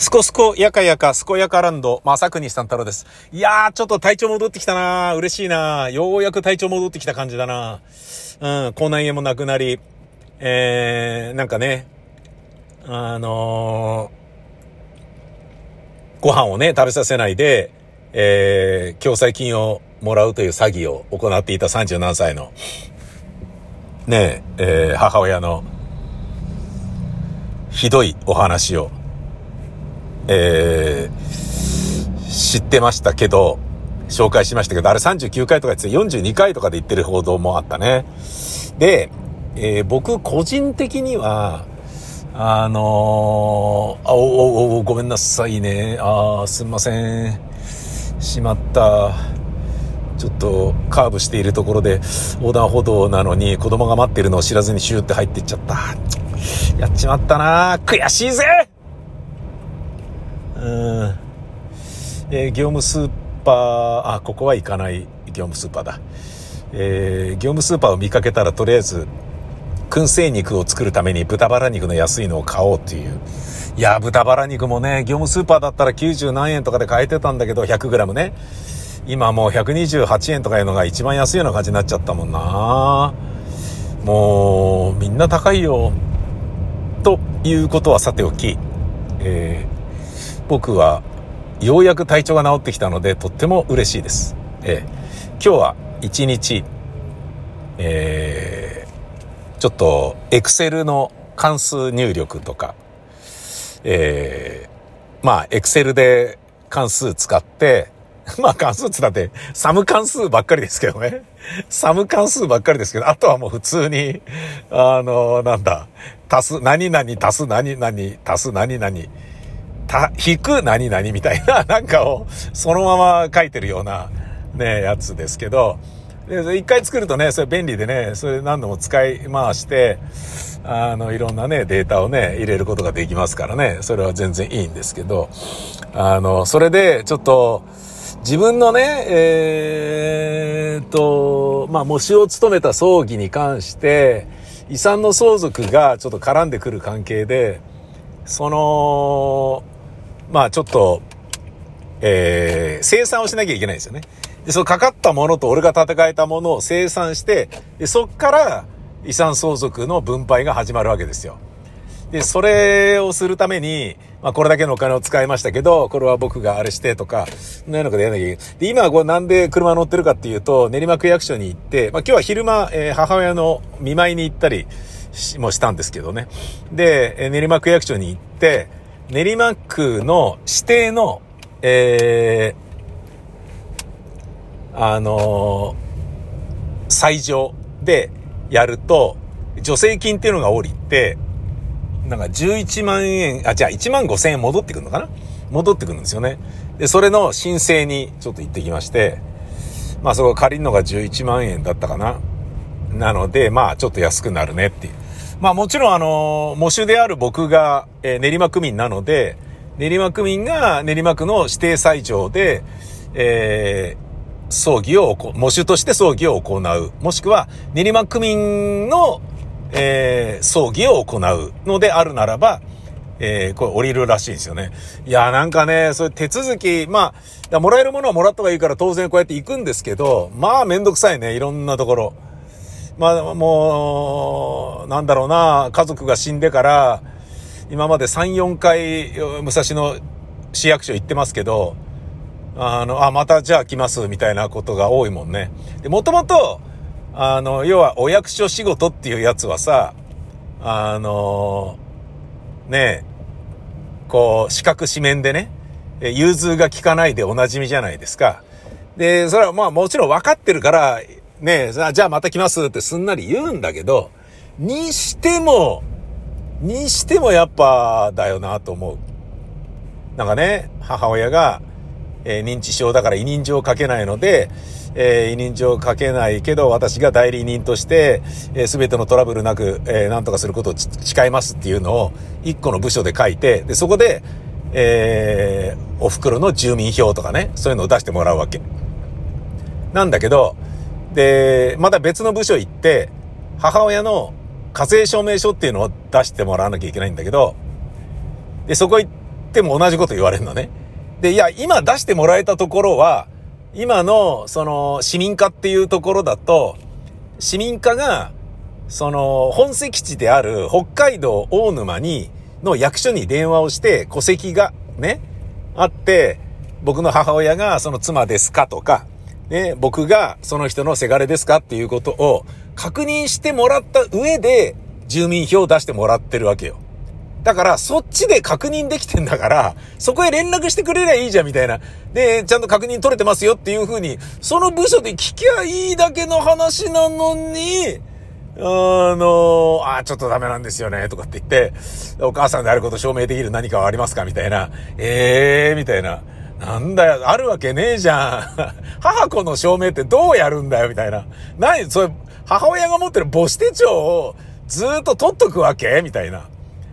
すこすこやかやか、すこやかランド、まさくにさん太郎です。いやー、ちょっと体調戻ってきたなー。嬉しいなー。ようやく体調戻ってきた感じだなー。うん、口内炎もなくなり、えー、なんかね、あのー、ご飯をね、食べさせないで、えー、共済金をもらうという詐欺を行っていた37歳の、ねえ、えー、母親の、ひどいお話を、えー、知ってましたけど、紹介しましたけど、あれ39回とか言って42回とかで言ってる報道もあったね。で、えー、僕個人的には、あのー、あ、お、お、お、ごめんなさいね。あすんません。しまった。ちょっとカーブしているところで横断歩道なのに子供が待ってるのを知らずにシューって入っていっちゃった。やっちまったな悔しいぜうん。えー、業務スーパー、あ、ここは行かない業務スーパーだ。えー、業務スーパーを見かけたらとりあえず、燻製肉を作るために豚バラ肉の安いのを買おうっていう。いや、豚バラ肉もね、業務スーパーだったら90何円とかで買えてたんだけど、100g ね。今もう128円とかいうのが一番安いような感じになっちゃったもんなもう、みんな高いよ。ということはさておき、えー、僕はようやく体調が治ってきたのでとっても嬉しいです。えー、今日は一日、えー、ちょっとエクセルの関数入力とか、えー、まあエクセルで関数使って、まあ関数つだってサム関数ばっかりですけどね。サム関数ばっかりですけど、あとはもう普通に、あの、なんだ、足す、何々足す何々足す何々、た、引く何々みたいな、なんかをそのまま書いてるようなね、やつですけど、で、一回作るとね、それ便利でね、それ何度も使い回して、あの、いろんなね、データをね、入れることができますからね、それは全然いいんですけど、あの、それで、ちょっと、自分のね、えー、と、まあ、模試を務めた葬儀に関して、遺産の相続がちょっと絡んでくる関係で、その、まあちょっと、えー、生産をしなきゃいけないんですよね。で、そのかかったものと俺が建て替えたものを生産して、で、そっから遺産相続の分配が始まるわけですよ。で、それをするために、まあ、これだけのお金を使いましたけど、これは僕があれしてとか、そんなようなことやらなきゃいけない。で、今これなんで車乗ってるかっていうと、練馬区役所に行って、まあ、今日は昼間、えー、母親の見舞いに行ったりもしたんですけどね。で、えー、練馬区役所に行って、練馬区の指定の、えー、あのー、最上でやると、助成金っていうのが降りて、なんか11万円、あ、じゃあ1万5千円戻ってくるのかな？戻ってくるんですよね。で、それの申請にちょっと行ってきまして、まあそこ借りるのが11万円だったかな。なので、まあちょっと安くなるねっていう。まあもちろんあの、模主である僕が、え、練馬区民なので、練馬区民が練馬区の指定斎場で、えー、葬儀を、模主として葬儀を行う。もしくは、練馬区民のえー、葬儀を行うのであるならば、えー、これ降りるらしいんですよね。いや、なんかね、そういう手続き、まあ、もらえるものはもらった方がいいから当然こうやって行くんですけど、まあめんどくさいね、いろんなところ。まあ、もう、なんだろうな、家族が死んでから、今まで3、4回、武蔵野市役所行ってますけど、あの、あ、またじゃあ来ます、みたいなことが多いもんね。で、もともと、あの、要はお役所仕事っていうやつはさ、あの、ねえ、こう、四角四面でね、融通が効かないでお馴染みじゃないですか。で、それはまあもちろん分かってるから、ねえ、じゃあまた来ますってすんなり言うんだけど、にしても、にしてもやっぱだよなと思う。なんかね、母親が、えー、認知症だから委任状を書けないので、えー、委任状を書けないけど、私が代理人として、えー、全てのトラブルなく、えー、なんとかすることを誓いますっていうのを、一個の部署で書いて、で、そこで、えー、お袋の住民票とかね、そういうのを出してもらうわけ。なんだけど、で、また別の部署行って、母親の課税証明書っていうのを出してもらわなきゃいけないんだけど、で、そこ行っても同じこと言われるのね。で、いや、今出してもらえたところは、今の、その、市民課っていうところだと、市民課が、その、本籍地である北海道大沼に、の役所に電話をして、戸籍がね、あって、僕の母親がその妻ですかとか、ね、僕がその人のせがれですかっていうことを確認してもらった上で、住民票を出してもらってるわけよ。だから、そっちで確認できてんだから、そこへ連絡してくれりゃいいじゃん、みたいな。で、ちゃんと確認取れてますよっていう風に、その部署で聞きゃいいだけの話なのに、あの、あ、ちょっとダメなんですよね、とかって言って、お母さんであること証明できる何かはありますかみたいな。ええー、みたいな。なんだよ、あるわけねえじゃん。母子の証明ってどうやるんだよ、みたいな。何それ、母親が持ってる母子手帳をずっと取っとくわけみたいな。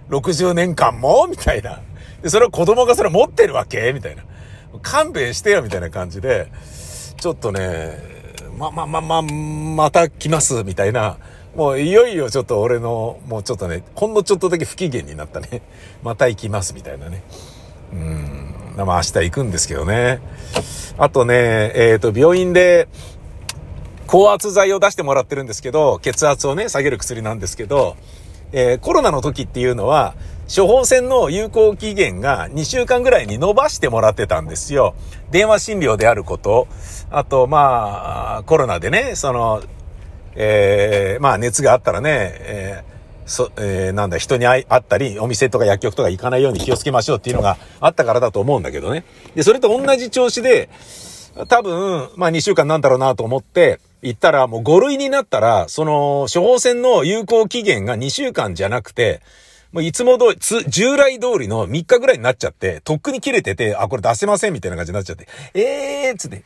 60年間もみたいな。で、それを子供がそれ持ってるわけみたいな。勘弁してよみたいな感じで、ちょっとね、ま、ま、ま、ま、また来ますみたいな。もういよいよちょっと俺の、もうちょっとね、ほんのちょっとだけ不機嫌になったね。また行きますみたいなね。うん。まあ明日行くんですけどね。あとね、えっ、ー、と、病院で、高圧剤を出してもらってるんですけど、血圧をね、下げる薬なんですけど、えー、コロナの時っていうのは、処方箋の有効期限が2週間ぐらいに伸ばしてもらってたんですよ。電話診療であること、あと、まあ、コロナでね、その、えー、まあ熱があったらね、えー、そ、えー、なんだ、人に会ったり、お店とか薬局とか行かないように気をつけましょうっていうのがあったからだと思うんだけどね。で、それと同じ調子で、多分、まあ2週間なんだろうなと思って、行ったらもう5類になったら、その処方箋の有効期限が2週間じゃなくて、もういつも通り、従来通りの3日ぐらいになっちゃって、とっくに切れてて、あ、これ出せませんみたいな感じになっちゃって、えーっつって、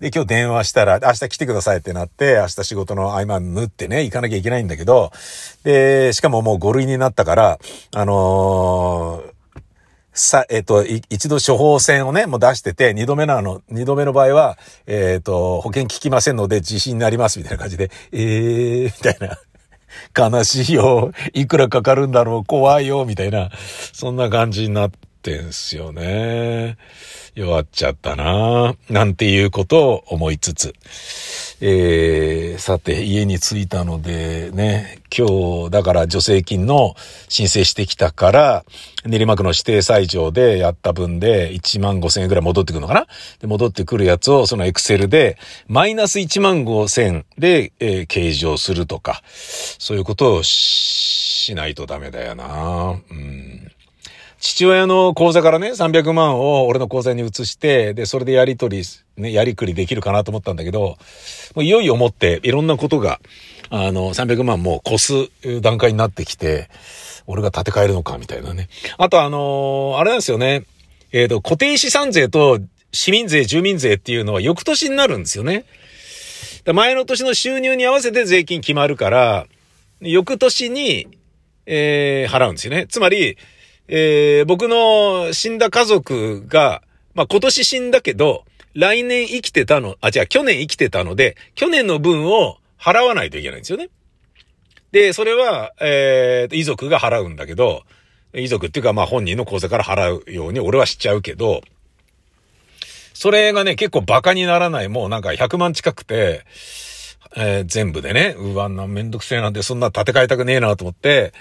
で、今日電話したら、明日来てくださいってなって、明日仕事の合間縫ってね、行かなきゃいけないんだけど、で、しかももう5類になったから、あのーさ、えっ、と、一度処方箋をね、もう出してて、二度目のあの、二度目の場合は、えっ、と、保険効きませんので自信になりますみたいな感じで、えー、みたいな。悲しいよ。いくらかかるんだろう。怖いよ。みたいな。そんな感じになっててんすよね。弱っちゃったななんていうことを思いつつ。えー、さて、家に着いたのでね、今日、だから助成金の申請してきたから、練馬区の指定裁場でやった分で1万5千円ぐらい戻ってくるのかな？で、戻ってくるやつをそのエクセルで、マイナス1万5千で、えー、計上するとか、そういうことをしないとダメだよなうん。父親の口座からね、300万を俺の口座に移して、で、それでやり取り、ね、やりくりできるかなと思ったんだけど、もういよいよ思って、いろんなことが、あの、300万も越す段階になってきて、俺が立て替えるのか、みたいなね。あとあのー、あれなんですよね。えっ、ー、と、固定資産税と市民税、住民税っていうのは翌年になるんですよね。前の年の収入に合わせて税金決まるから、翌年に、えー、払うんですよね。つまり、えー、僕の死んだ家族が、まあ、今年死んだけど、来年生きてたの、あ、違う、去年生きてたので、去年の分を払わないといけないんですよね。で、それは、えー、遺族が払うんだけど、遺族っていうか、まあ本人の口座から払うように俺はしちゃうけど、それがね、結構バカにならない、もうなんか100万近くて、えー、全部でね、うわ、な、めんどくせえなんで、そんな建て替えたくねえなと思って、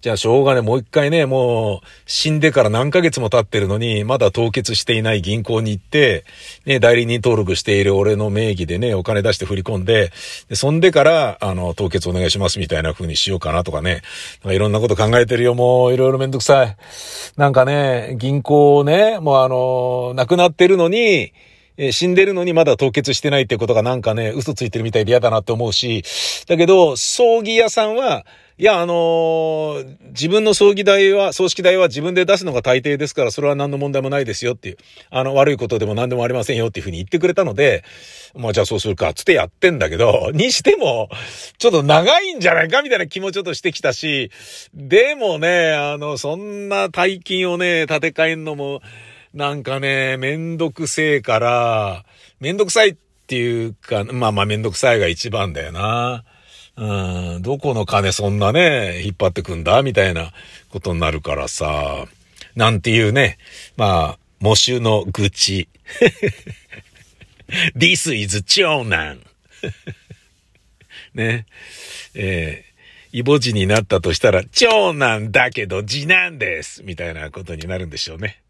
じゃあしょうがね、もう一回ね、もう死んでから何ヶ月も経ってるのに、まだ凍結していない銀行に行って、ね、代理人登録している俺の名義でね、お金出して振り込んで、でそんでから、あの、凍結お願いしますみたいな風にしようかなとかね、いろんなこと考えてるよ、もういろいろめんどくさい。なんかね、銀行ね、もうあの、亡くなってるのに、え死んでるのにまだ凍結してないってことがなんかね、嘘ついてるみたいで嫌だなって思うし、だけど、葬儀屋さんは、いや、あのー、自分の葬儀代は、葬式代は自分で出すのが大抵ですから、それは何の問題もないですよっていう、あの、悪いことでも何でもありませんよっていうふうに言ってくれたので、まあじゃあそうするか、つってやってんだけど、にしても、ちょっと長いんじゃないかみたいな気もちょっとしてきたし、でもね、あの、そんな大金をね、建て替えんのも、なんかね、めんどくせえから、めんどくさいっていうか、まあまあめんどくさいが一番だよな。うん、どこの金そんなね、引っ張ってくんだ？みたいなことになるからさ、なんていうね、まあ、模主の愚痴。This is 長男。ね。えー、イボジになったとしたら、長男だけど次男ですみたいなことになるんでしょうね。